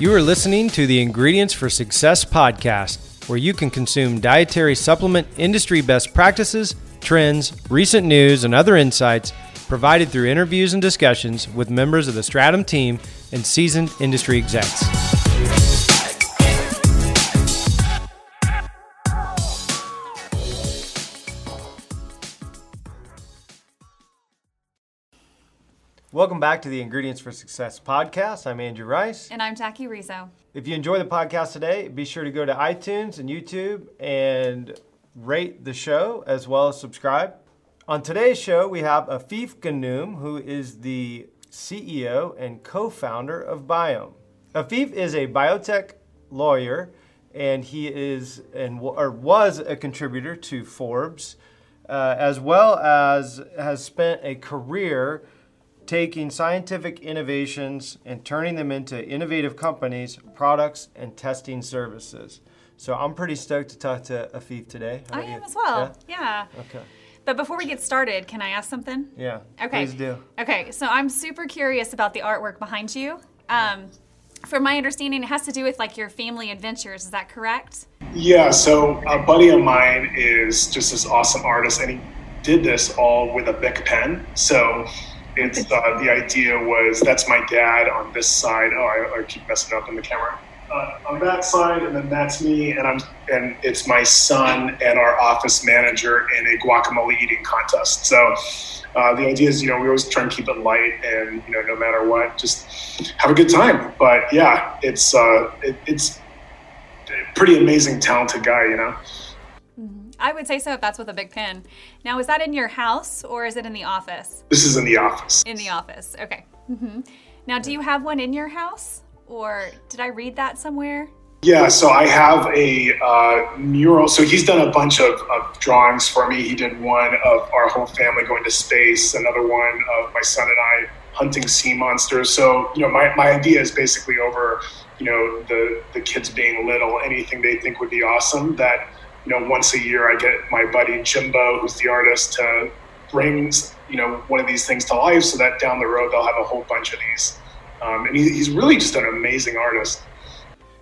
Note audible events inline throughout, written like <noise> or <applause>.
You are listening to the Ingredients for Success podcast, where you can consume dietary supplement industry best practices, trends, recent news, and other insights provided through interviews and discussions with members of the Stratum team and seasoned industry execs. Welcome back to the Ingredients for Success podcast. I'm Andrew Rice. And I'm Jackie Rizzo. If you enjoy the podcast today, be sure to go to iTunes and YouTube and rate the show as well as subscribe. On today's show, we have Afif Ghannoum, who is the CEO and co founder of BIOHM. Afif is a biotech lawyer and he is and or was a contributor to Forbes, uh, as well as has spent a career taking scientific innovations and turning them into innovative companies, products, and testing services. So I'm pretty stoked to talk to Afif today. How I am you? as well. Yeah? yeah. Okay. But before we get started, can I ask something? Yeah. Okay. Please do. Okay. So I'm super curious about the artwork behind you. Um, from my understanding, it has to do with like your family adventures. Is that correct? Yeah. So a buddy of mine is just this awesome artist, and he did this all with a Bic pen. So it's uh, the idea was that's my dad on this side. Oh, I, I keep messing up in the camera. Uh, on that side, and then that's me, and I'm and it's my son and our office manager in a guacamole eating contest. So uh, the idea is, you know, we always try and keep it light, and you know, no matter what, just have a good time. But yeah, it's uh, it, it's pretty amazing, talented guy, you know. I would say so if that's with a Bic pen. Now, is that in your house or is it in the office? This is in the office. In the office, okay. Mm-hmm. Now, do you have one in your house or did I read that somewhere? Yeah, so I have a uh, mural. So he's done a bunch of, of, drawings for me. He did one of our whole family going to space, another one of my son and I hunting sea monsters. So, you know, my, my idea is basically over, you know, the, the kids being little, anything they think would be awesome that you know, once a year I get my buddy Jimbo, who's the artist, to bring, you know, one of these things to life so that down the road they'll have a whole bunch of these. Um, and he, he's really just an amazing artist.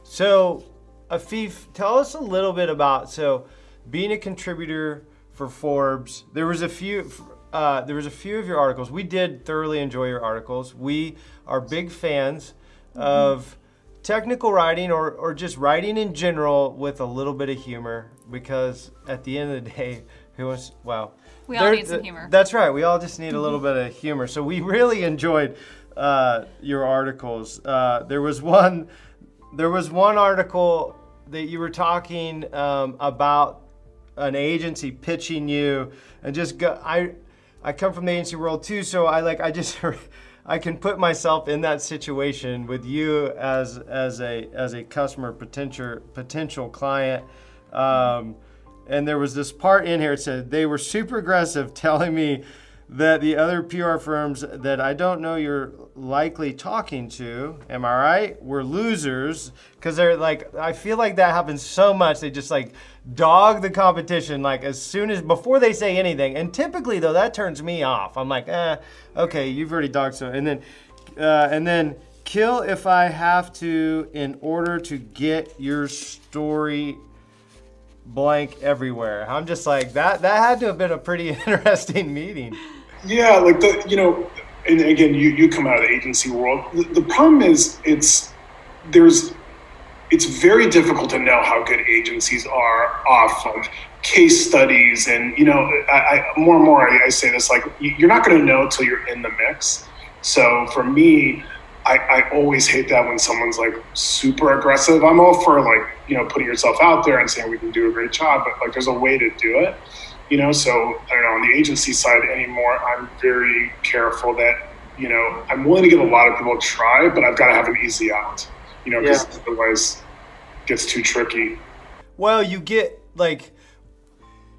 So, Afif, tell us a little bit about so being a contributor for Forbes. There was a few. Uh, there was a few of your articles. We did thoroughly enjoy your articles. We are big fans mm-hmm. of technical writing or, or just writing in general with a little bit of humor because at the end of the day, who wants, well, we all need some humor. That's right. We all just need a little <laughs> bit of humor. So we really enjoyed uh, your articles. Uh, there was one, there was one article that you were talking um, about an agency pitching you, and just go, I, I come from the agency world too, so I like I just <laughs> I can put myself in that situation with you as as a as a customer potential potential client. Um, and there was this part in here. It said they were super aggressive, <laughs> telling me that the other PR firms that I don't know you're likely talking to, am I right? Were losers because they're like I feel like that happens so much. They just like dog the competition like as soon as before they say anything. And typically though that turns me off. I'm like, eh, okay, you've already dogged so. And then uh, and then kill if I have to in order to get your story blank everywhere. I'm just like that. That had to have been a pretty <laughs> interesting meeting. Yeah, like the you know, and again, you you come out of the agency world. The, the problem is it's there's it's very difficult to know how good agencies are off of case studies and you know I, I more and more I, I say this like you're not going to know until you're in the mix so for me I, I always hate that when someone's like super aggressive. I'm all for like you know putting yourself out there and saying we can do a great job but like there's a way to do it you know? So i don't know on the agency side anymore i'm very careful that you know i'm willing to give a lot of people a try but i've got to have an easy out you know because yeah. otherwise it gets too tricky. Well you get like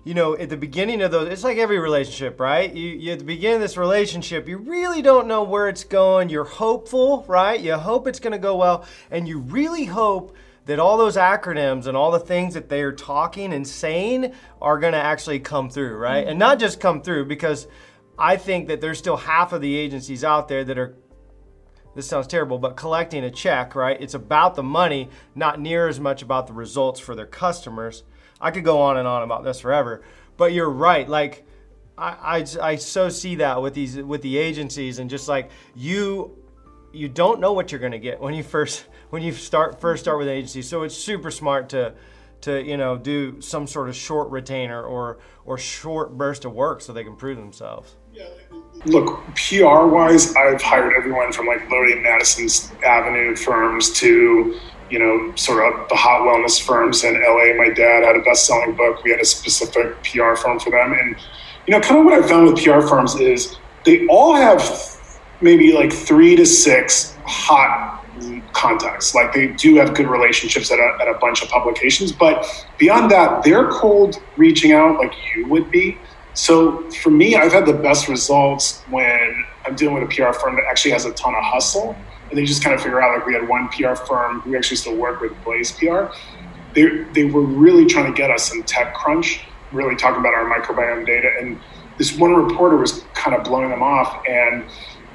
you know, at the beginning of those, it's like every relationship, right? You, you, at the beginning of this relationship, you really don't know where it's going. You're hopeful, right? You hope it's going to go well, and you really hope that all those acronyms and all the things that they are talking and saying are going to actually come through, right? Mm-hmm. And not just come through because I think that there's still half of the agencies out there that are this sounds terrible, but collecting a check, right? It's about the money, not near as much about the results for their customers. I could go on and on about this forever, but you're right. Like, I, I, I so see that with these with the agencies and just like you you don't know what you're going to get when you first when you start first start with an agency so it's super smart to to you know do some sort of short retainer or or short burst of work so they can prove themselves Look, PR wise, I've hired everyone from like Lodi Madison's Avenue firms to, you know, sort of the hot wellness firms in LA. My dad had a best selling book. We had a specific PR firm for them. And, you know, kind of what I found with PR firms is they all have maybe like three to six hot contacts. Like they do have good relationships at a, at a bunch of publications. But beyond that, they're cold reaching out like you would be so for me, I've had the best results when I'm dealing with a PR firm that actually has a ton of hustle. And they just kind of figure out like we had one PR firm who actually still work with Blaze PR. They, they were really trying to get us in TechCrunch, really talking about our microbiome data. And this one reporter was kind of blowing them off. And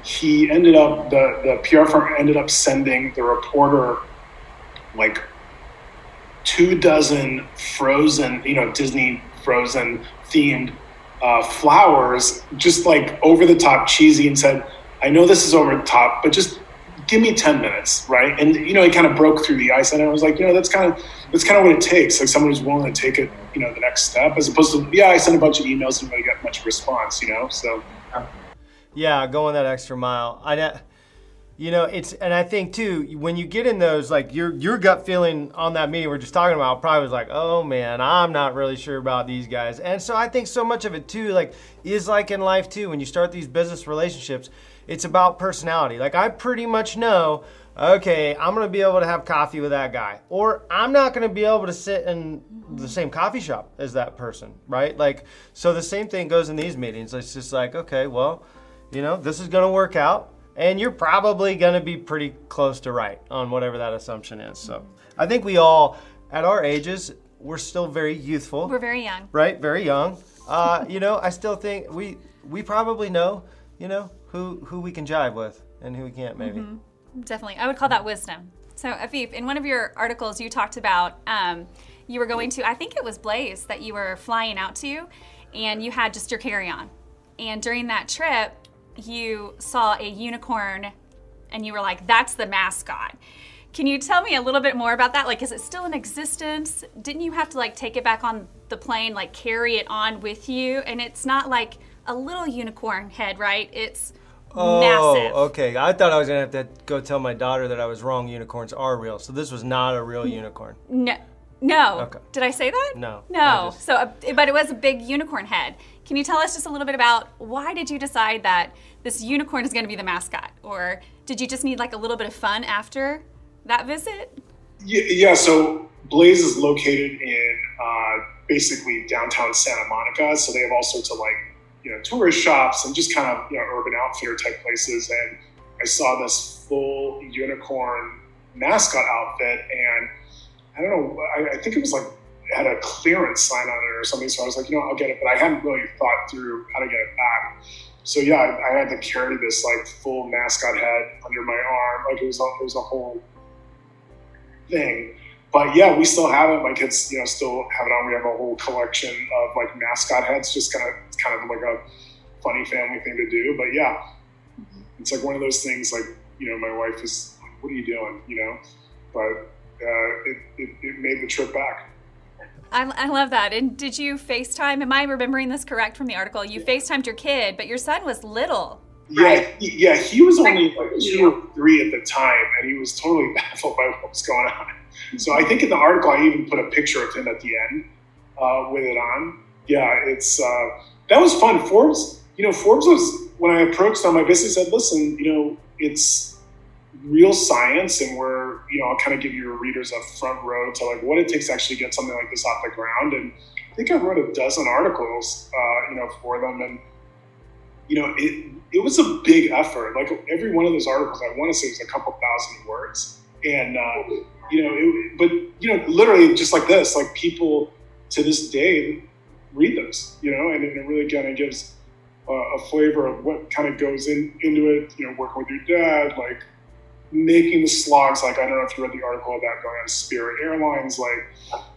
he ended up, the, the PR firm ended up sending the reporter like two dozen frozen, you know, Disney frozen themed uh, flowers, just like over the top cheesy, and said, "I know this is over the top, but just give me 10 minutes right? And you know he kind of broke through the ice and i was like you know that's kind of that's kind of what it takes like someone who's willing to take it you know the next step as opposed to yeah i sent a bunch of emails and really got much response you know? So yeah going that extra mile. I you know, it's and I think too when you get in those like your your gut feeling on that meeting we're just talking about probably was like, oh man, I'm not really sure about these guys. And so I think so much of it too like is like in life too when you start these business relationships, it's about personality. Like I pretty much know okay, I'm gonna be able to have coffee with that guy, or I'm not gonna be able to sit in the same coffee shop as that person, right? Like, so the same thing goes in these meetings. It's just like, okay, well, you know, this is gonna work out and you're probably going to be pretty close to right on whatever that assumption is. So I think we all, at our ages, we're still very youthful. We're very young. Right, very young. Uh, you know, I still think we we probably know, you know, who who we can jive with and who we can't maybe. Mm-hmm. Definitely, I would call that wisdom. So Afif, in one of your articles, you talked about um, you were going to, I think it was Blaze that you were flying out to, and you had just your carry on. And during that trip, you saw a unicorn and you were like, that's the mascot. Can you tell me a little bit more about that? Like, is it still in existence? Didn't you have to like take it back on the plane, like carry it on with you? And it's not like a little unicorn head, right? It's oh, massive. okay. I thought I was gonna have to go tell my daughter that I was wrong. Unicorns are real. So this was not a real unicorn. No. No. Okay. Did I say that? No. No. Just... So, uh, but it was a big unicorn head. Can you tell us just a little bit about why did you decide that this unicorn is going to be the mascot, or did you just need like a little bit of fun after that visit? Yeah. yeah so Blaze is located in uh, basically downtown Santa Monica, so they have all sorts of like you know tourist shops and just kind of you know urban outfitter type places. And I saw this full unicorn mascot outfit and I don't know. I, I think it was like it had a clearance sign on it or something. So I was like, you know, I'll get it, but I hadn't really thought through how to get it back. So yeah, I, I had to carry this like full mascot head under my arm. Like it was a, it was a whole thing. But yeah, we still have it. My kids, you know, still have it on. We have a whole collection of like mascot heads. Just kind of, kind of like a funny family thing to do. But yeah, mm-hmm. it's like one of those things. Like you know, my wife is, like, "What are you doing?" You know, but uh, it, it, it made the trip back. I, I, love that. And did you FaceTime? Am I remembering this correct from the article? You FaceTimed your kid, but your son was little. Yeah, right? he, yeah, he was only like two or three at the time, and he was totally <laughs> baffled by what was going on. So I think in the article I even put a picture of him at the end uh, with it on. Yeah, it's uh, that was fun. Forbes, you know, Forbes was when I approached them, I basically said, "Listen, you know, it's real science and we're you know i'll kind of give your readers a front row to like what it takes to actually get something like this off the ground. And i think i wrote a dozen articles uh, you know for them. And you know it it was a big effort. Like every one of those articles i want to say was a couple thousand words. And uh, you know it, but you know literally just like this like people to this day read those you know? And it really kind of gives a flavor of what kind of goes in into it you know working with your dad like making the slogs. Like I don't know if you read the article about going on Spirit Airlines. Like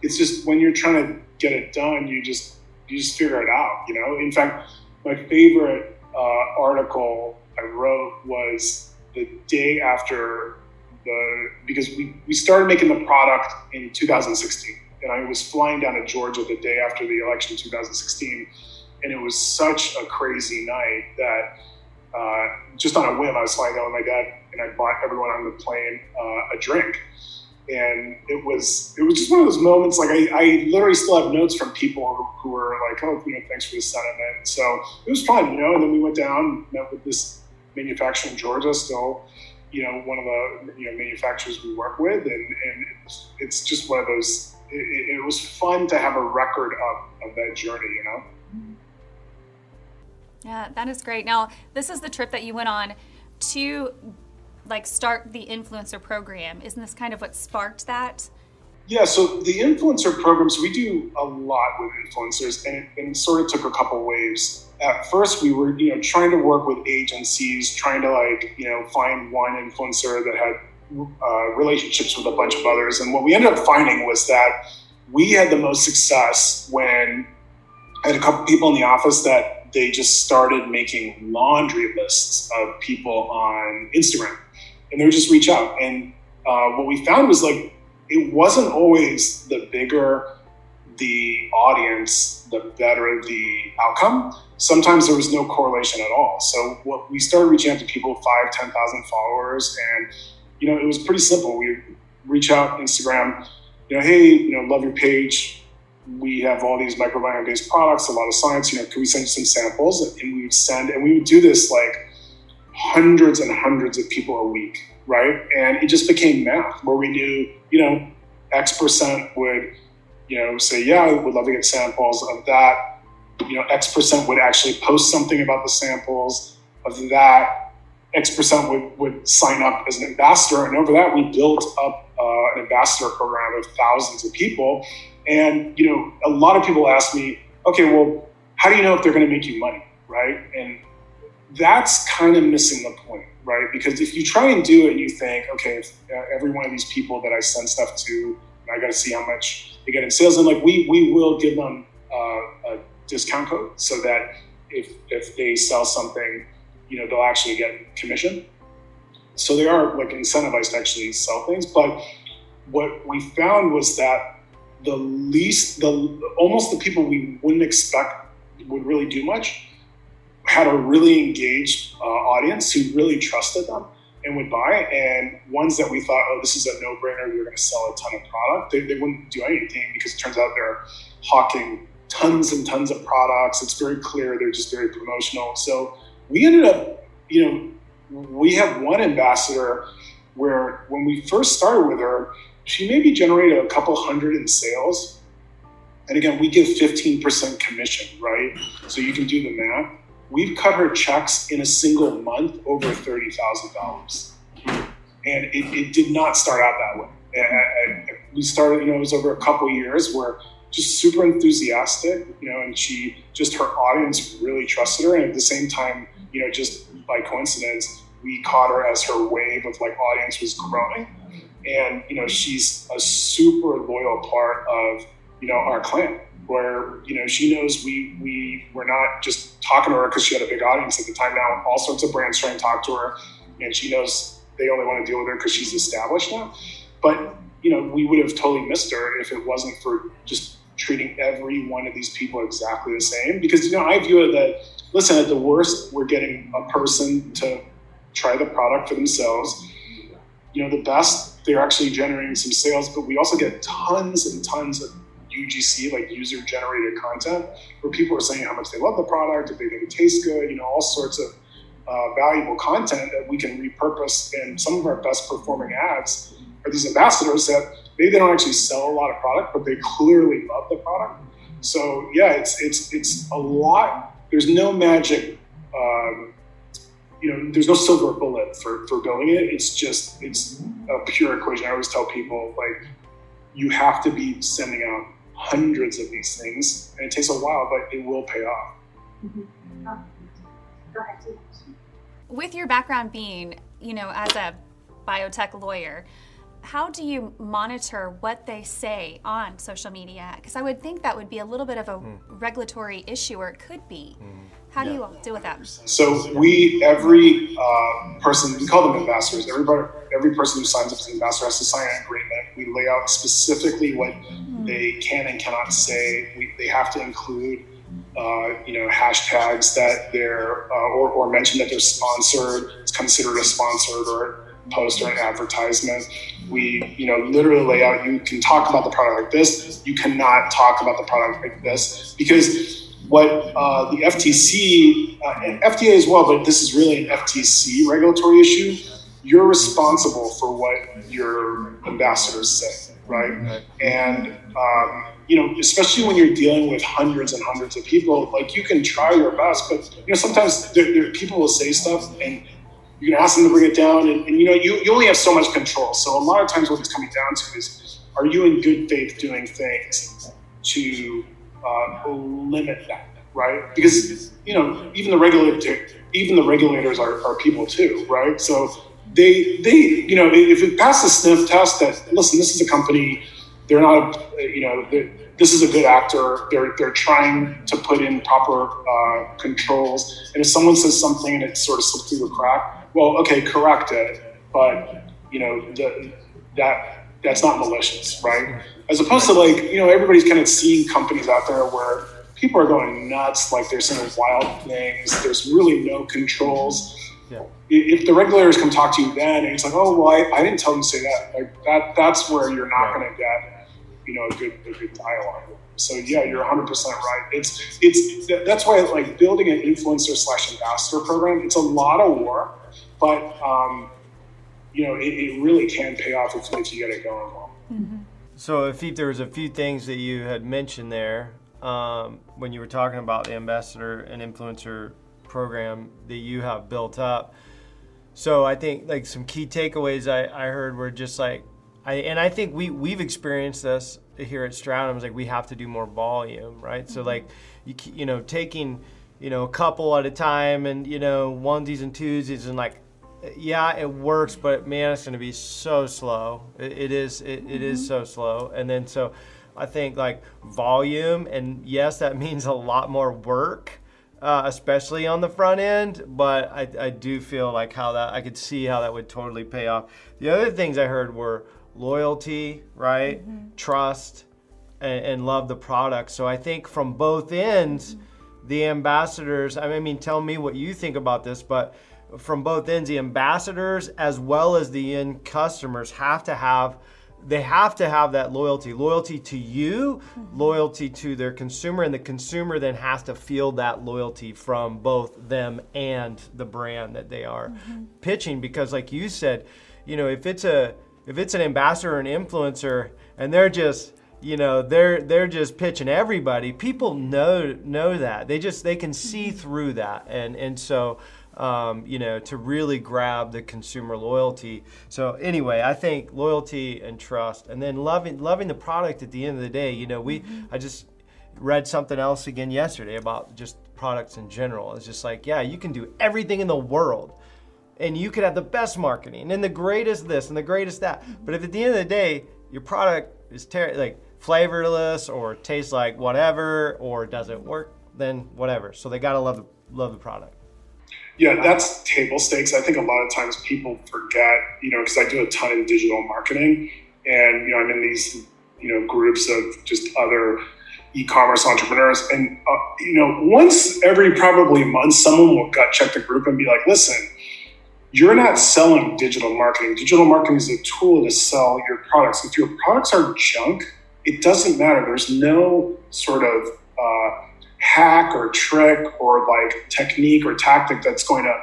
it's just when you're trying to get it done, you just you just figure it out. You know. In fact, my favorite uh, article I wrote was the day after the because we we started making the product in 2016, and I was flying down to Georgia the day after the election in 2016, and it was such a crazy night that. Uh, just on a whim, I was flying down with my dad, and I bought everyone on the plane uh, a drink. And it was it was just one of those moments like I, I literally still have notes from people who, were like oh you know thanks for the sentiment so it was fun you know? And then we went down met with this manufacturer in Georgia still you know one of the you know manufacturers we work with and, and it's, just one of those it, it, was fun to have a record of, of that journey you know yeah that is great now this is the trip that you went on to like start the influencer program. Isn't this kind of what sparked that? Yeah, so the influencer programs, we do a lot with influencers, and it, and it sort of took a couple waves. At first, we were, you know, trying to work with agencies, trying to like, you know, find one influencer that had uh, relationships with a bunch of others. And what we ended up finding was that we had the most success when I had a couple people in the office that they just started making laundry lists of people on Instagram and they would just reach out. And uh, what we found was like it wasn't always the bigger the audience, the better the outcome. Sometimes there was no correlation at all. So what we started reaching out to people five, ten thousand followers, and you know it was pretty simple. We reach out Instagram, you know, hey, you know, love your page. We have all these microbiome based products, a lot of science. You know, can we send you some samples? And we would send, and we would do this like hundreds and hundreds of people a week, right? And it just became math where we knew, you know, X percent would, you know, say, yeah, I would love to get samples of that. You know, X percent would actually post something about the samples of that. X percent would, would sign up as an ambassador. And over that, we built up uh, an ambassador program of thousands of people. And, you know, a lot of people ask me, okay, well, how do you know if they're going to make you money? Right. And that's kind of missing the point, right? Because if you try and do it and you think, okay, if, uh, every one of these people that I send stuff to, I got to see how much they get in sales, and like we we will give them uh, a discount code so that if if they sell something, you know, they'll actually get commission. So they are like incentivized to actually sell things, but what we found was that the least the almost the people we wouldn't expect would really do much had a really engaged uh, audience who really trusted them and would buy. And ones that we thought, oh, this is a no brainer, are going to sell a ton of product, they, they wouldn't do anything because it turns out they're hawking tons and tons of products. It's very clear they're just very promotional. So we ended up, you know, we have one ambassador where when we first started with her, she maybe generated a couple hundred in sales. And again, we give 15% commission, right? So you can do the math we've cut her checks in a single month over $30,000. And it, it, did not start out that way. And we started, you know, it was over a couple years where just super enthusiastic, you know, and she just her audience really trusted her. And at the same time, you know, just by coincidence, we caught her as her wave of like audience was growing. And, you know, she's a super loyal part of, you know, our clan where you know she knows we we were not just talking to her because she had a big audience at the time. Now all sorts of brands try and talk to her, and she knows they only want to deal with her because she's established now. But you know we would have totally missed her if it wasn't for just treating every one of these people exactly the same. Because you know I view it that listen at the worst we're getting a person to try the product for themselves. You know the best they're actually generating some sales, but we also get tons and tons of UGC, like user generated content, where people are saying how much they love the product, if they think it tastes good, you know, all sorts of uh, valuable content that we can repurpose. And some of our best performing ads are these ambassadors that maybe they don't actually sell a lot of product, but they clearly love the product. So yeah, it's it's it's a lot. There's no magic. Um, you know, there's no silver bullet for, for building it. It's just it's a pure equation. I always tell people like you have to be sending out hundreds of these things, and it takes a while, but it will pay off. Mm-hmm. With your background being, you know, as a biotech lawyer. How do you monitor what they say on social media? Because I would think that would be a little bit of a mm. regulatory issue, or it could be. Mm. How do you deal with that? So we, every uh, person, we call them ambassadors. Everybody, every person who signs up as an ambassador has to sign an agreement. We lay out specifically what mm-hmm. they can and cannot say. We, they have to include, uh, you know, hashtags that they're uh, or, or mention that they're sponsored. It's considered a sponsored or post or an advertisement. We, you know, literally lay out. You can talk about the product like this. You cannot talk about the product like this because what uh, the FTC uh, and FDA as well, but this is really an FTC regulatory issue. You're responsible for what your ambassadors say, right? And um, you know, especially when you're dealing with hundreds and hundreds of people, like you can try your best, but you know, sometimes there, there, people will say stuff and you can ask them to bring it down, and, and you know, you, you only have so much control. So a lot of times, what it's coming down to is, are you in good faith doing things to uh, limit that, right? Because you know even the regulator, even the regulators are, are people too, right? So they they you know if it passes sniff test that listen, this is a company, they're not you know this is a good actor. They're they're trying to put in proper uh, controls, and if someone says something and it sort of slips through the crack, well, okay, correct it, but you know the, that that's not malicious, right? As opposed to like, you know, everybody's kind of seeing companies out there where people are going nuts, like they're saying wild things. There's really no controls. Yeah. If the regulators come talk to you then, and it's like, oh, well, I, I didn't tell them to say that. Like that, that's where you're not right. going to get, you know, a good, a good dialogue. So yeah, you're 100 percent right. It's it's that's why like building an influencer slash ambassador program. It's a lot of work, but um, you know, it, it really can pay off if, if you get it going well. Mm-hmm. So, if there was a few things that you had mentioned there um, when you were talking about the ambassador and influencer program that you have built up. So, I think like some key takeaways I, I heard were just like, I, and I think we we've experienced this here at Stratum. It's like we have to do more volume, right? Mm-hmm. So, like, you you know, taking you know a couple at a time, and you know onesies and twosies, and like yeah, it works, but man, it's going to be so slow. it, it is. It, mm-hmm. it is mm-hmm. so slow. And then so, I think like volume, and yes, that <laughs> means a lot more work, uh, especially on the front end. But I, I do feel like how that I could see how that would totally pay off. The other things I heard were loyalty, right, mm-hmm. trust, and, and, love the product. So I think from both ends, mm-hmm. the ambassadors. I mean, tell me what you think about this, but from both ends, the ambassadors as well as the end customers have to have they have to have that loyalty loyalty to you mm-hmm. loyalty to their consumer and the consumer then has to feel that loyalty from both them and the brand that they are mm-hmm. pitching because like you said you know if it's a if it's an ambassador or an influencer and they're just you know they're they're just pitching everybody people know know that they just they can see mm-hmm. through that and and so um, you know, to really grab the consumer loyalty. So anyway, I think loyalty and trust, and then loving loving the product at the end of the day. You know, we mm-hmm. I just read something else again yesterday about just products in general. It's just like, yeah, you can do everything in the world. And you could have the best marketing and the greatest this and the greatest that. But if at the end of the day, your product is ter- like flavorless or tastes like whatever or doesn't work, then whatever. So they gotta love the love the product. Yeah, that's table stakes. I think a lot of times people forget, you know, because I do a ton in digital marketing, and you know, I'm in these, you know, groups of just other e-commerce entrepreneurs, and uh, you know, once every probably month, someone will gut check the group and be like, "Listen, you're not selling digital marketing. Digital marketing is a tool to sell your products. If your products are junk, it doesn't matter. There's no sort of uh, hack or trick or like technique or tactic that's going to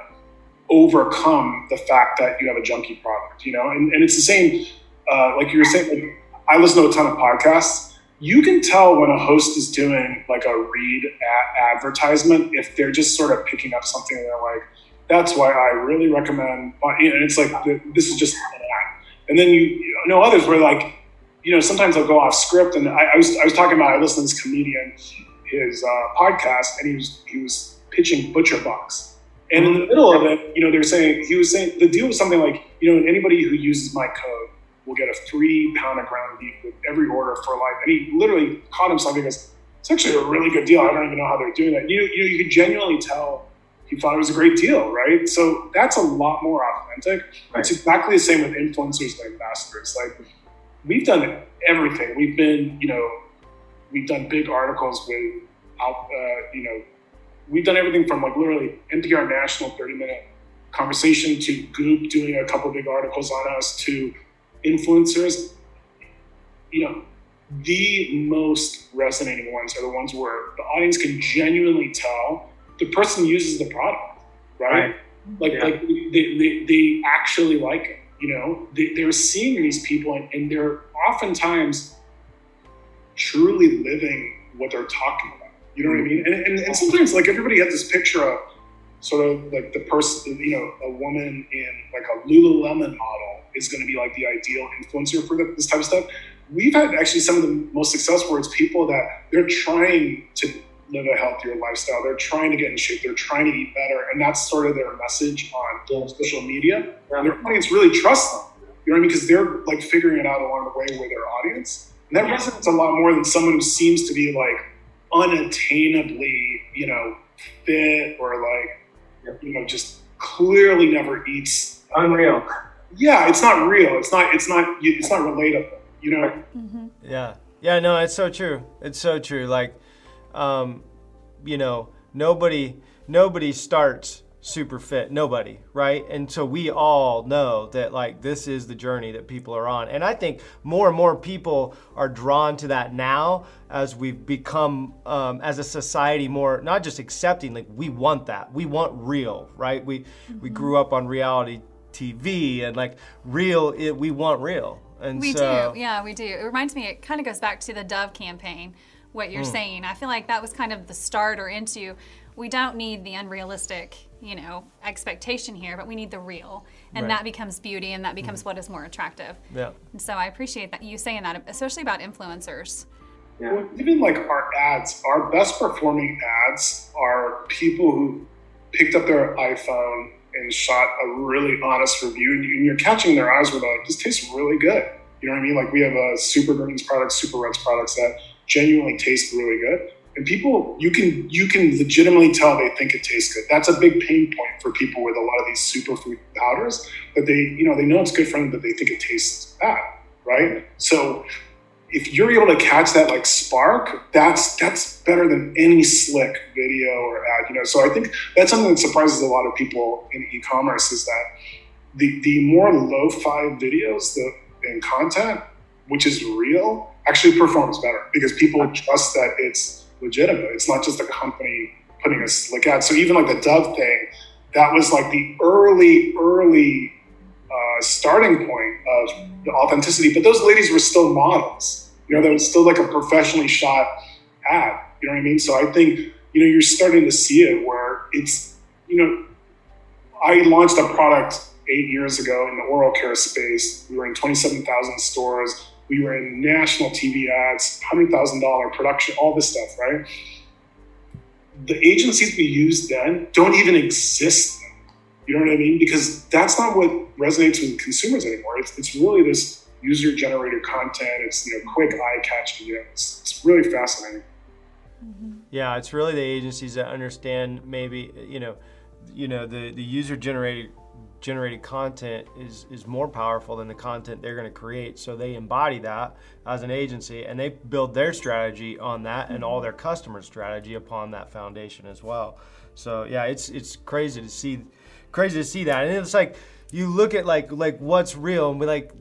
overcome the fact that you have a junky product, you know? And, and it's the same, uh, like you were saying, like, I listen to a ton of podcasts. You can tell when a host is doing like a read advertisement if they're just sort of picking up something and they're like, that's why I really recommend, and it's like, this is just an ad. And then you, you know others where like, you know, sometimes I'll go off script and I, I was, I was talking about, I listened to this comedian his uh, podcast, and he was he was pitching Butcher Box, And in the middle of it, you know, they're saying he was saying the deal was something like, you know, anybody who uses my code will get a three pound of ground beef with every order for life. And he literally caught himself. Goes, "It's actually a really good deal. I don't even know how they're doing that." You you you can genuinely tell he thought it was a great deal, right? So that's a lot more authentic. Right. It's exactly the same with influencers and ambassadors. Like we've done everything. We've been, you know, we've done big articles with, uh, you know, we've done everything from like literally NPR National 30 minute conversation to Goop doing a couple big articles on us to influencers. You know, the most resonating ones are the ones where the audience can genuinely tell the person uses the product, right? right. Like, yeah. like they, they, they actually like it. You know, they, they're seeing these people and, and they're oftentimes truly living what they're talking about. You know what I mean? And, and, and sometimes, like, everybody has this picture of sort of like the person, you know, a woman in like a Lululemon model is going to be like the ideal influencer for this type of stuff. We've had actually some of the most successful words people that they're trying to live a healthier lifestyle. They're trying to get in shape. They're trying to eat better. And that's sort of their message on social media. And their audience really trusts them. You know what I mean? Because they're like figuring it out along the way with their audience. And that resonates a lot more than someone who seems to be like unattainably, you know, fit or like, you know, just clearly never eats. Unreal. Yeah, it's not real. It's not. It's not. It's not relatable. You know. Mm-hmm. Yeah. Yeah. No, it's so true. It's so true. Like, um, you know, nobody nobody starts super fit. Nobody right? And so we all know that like this is the journey that people are on. And i think more and more people are drawn to that now as we've become um, as a society more not just accepting like we want that. We want real right? We mm-hmm. we grew up on reality tv and like real it, we want real. And we so, do. Yeah we do. It reminds me it kind of goes back to the dove campaign what you're mm. saying. I feel like that was kind of the starter into we don't need the unrealistic, you know, expectation here, but we need the real. And right. that becomes beauty and that becomes mm. what is more attractive. Yeah. And so I appreciate that you saying that, especially about influencers. Yeah. Well, even like our ads, our best performing ads are people who picked up their iPhone and shot a really honest review, and you're catching their eyes with a, this tastes really good. You know what I mean? Like we have a Super Greens products, Super Reds products that genuinely taste really good. And people, you can you can legitimately tell they think it tastes good. That's a big pain point for people with a lot of these superfood powders that they you know they know it's good for them, but they think it tastes bad, right? So if you're able to catch that like spark, that's that's better than any slick video or ad. You know, so I think that's something that surprises a lot of people in e-commerce is that the the more lo-fi videos the and content, which is real, actually performs better because people trust that it's legitimate. It's not just a company putting a slick ad. So even like the Dove thing, that was like the early, early uh, starting point of the authenticity. But those ladies were still models. You know, that was still like a professionally shot ad. You know what I mean? So I think you know you're starting to see it where it's you know I launched a product eight years ago in the oral care space. We were in 27,000 stores we were in national TV ads, $100,000 production, all this stuff, right? The agencies we used then don't even exist. Now, You know what I mean? Because that's not what resonates with consumers anymore. It's, it's really this user generated content. It's you know quick eye catching. You it's, it's really fascinating. Mm-hmm. Yeah, it's really the agencies that understand maybe you know, you know the the user generated generated content is is more powerful than the content they're going to create. So they embody that as an agency and they build their strategy on that and all mm-hmm. their customer strategy upon that foundation as well. So yeah it's it's crazy to see crazy to see that. And it's like you look at like like what's real and we like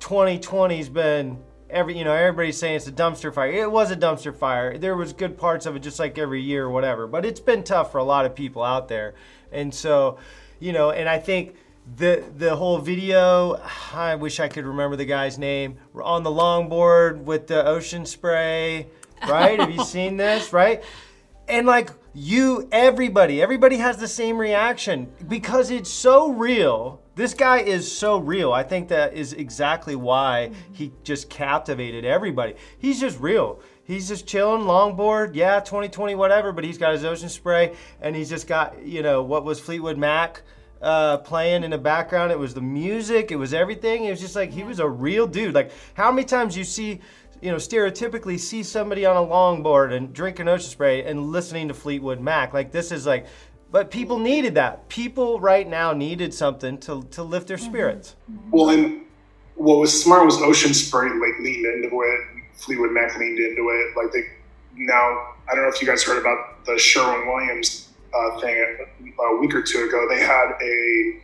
2020's been every you know everybody's saying it's a dumpster fire. It was a dumpster fire. There was good parts of it just like every year or whatever but it's been tough for a lot of people out there. And so you know and i think the the whole video i wish i could remember the guy's name We're on the longboard with the ocean spray right? Have you seen this <laughs> right? And like you everybody everybody has the same reaction. Because it's so real this guy is so real. I think that is exactly why he just captivated everybody. He's just real. He's just chilling, longboard, yeah, 2020, whatever. But he's got his ocean spray, and he's just got you know what was Fleetwood Mac uh, playing in the background. It was the music, it was everything. It was just like he was a real dude. Like how many times you see. You know, stereotypically see somebody on a longboard and drinking ocean spray and listening to Fleetwood Mac. Like this is like but people needed that. People right now needed something to, to lift their spirits. Well, and what was smart was Ocean Spray like leaned into it. Fleetwood Mac leaned into it. Like they now, I don't know if you guys heard about the Sherwin Williams uh, thing a week or two ago. They had a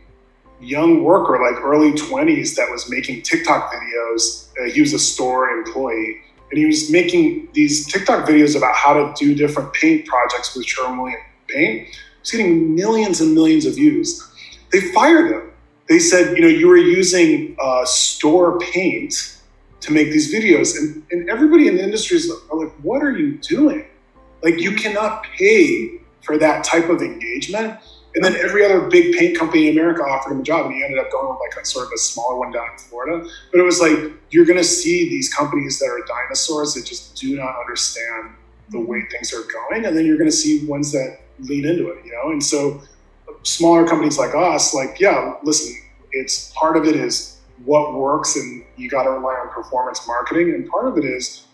young worker, like early 20s, that was making TikTok videos. Uh, he was a store employee. And he was making these TikTok videos about how to do different paint projects with Sherwin paint. He's getting millions and millions of views. They fired him. They said, you know, you were using uh, store paint to make these videos. And, and everybody in the industry is like, what are you doing? Like, you cannot pay for that type of engagement. And then every other big paint company in America offered him a job, and he ended up going with like a sort of a smaller one down in Florida. But it was like you're going to see these companies that are dinosaurs that just do not understand the way mm-hmm. things are going, and then you're going to see ones that lean into it, you know. And so, smaller companies like us, like yeah, listen, it's part of it is what works, and you got to rely on performance marketing, and part of it is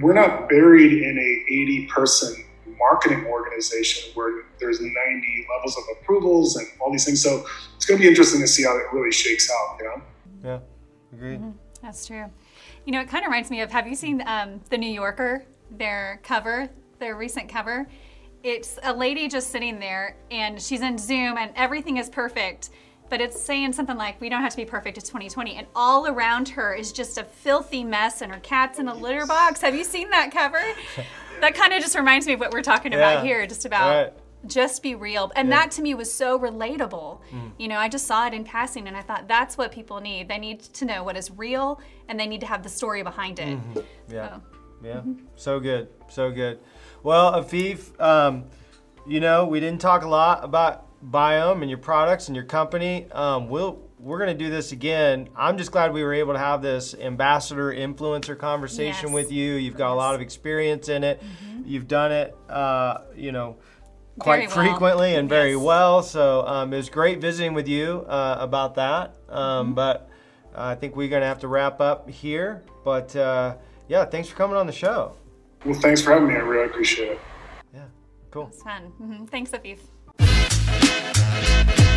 we're not buried in a 80 person marketing organization where there's 90 levels of approvals and all these things. So it's going to be interesting to see how it really shakes out. You know? Yeah, agreed. Mm-hmm. That's true. You know, it kind of reminds me of Have you seen um, the New Yorker? Their cover, their recent cover. It's a lady just sitting there, and she's in Zoom, and everything is perfect but it's saying something like, we don't have to be perfect, it's 2020. And all around her is just a filthy mess and her cat's in a litter box. Have you seen that cover? <laughs> that kind of just reminds me of what we're talking yeah. about here, just about right. just be real. And yeah. that to me was so relatable. Mm. You know, I just saw it in passing and I thought that's what people need. They need to know what is real and they need to have the story behind it. Mm-hmm. Yeah. So. Yeah. Mm-hmm. So good. So good. Well, Afif, um, you know, we didn't talk a lot about BIOHM and your products and your company. Um, we'll we're going to do this again. I'm just glad we were able to have this ambassador influencer conversation yes. with you. You've got yes. a lot of experience in it. Mm-hmm. You've done it, uh, you know, quite very frequently well. and yes. very well. So um, it was great visiting with you uh, about that. Um, mm-hmm. But I think we're going to have to wrap up here. But uh, yeah, thanks for coming on the show. Well, thanks for having me. I really appreciate it. Yeah, cool. It's fun. Mm-hmm. Thanks, Afif. Thank you.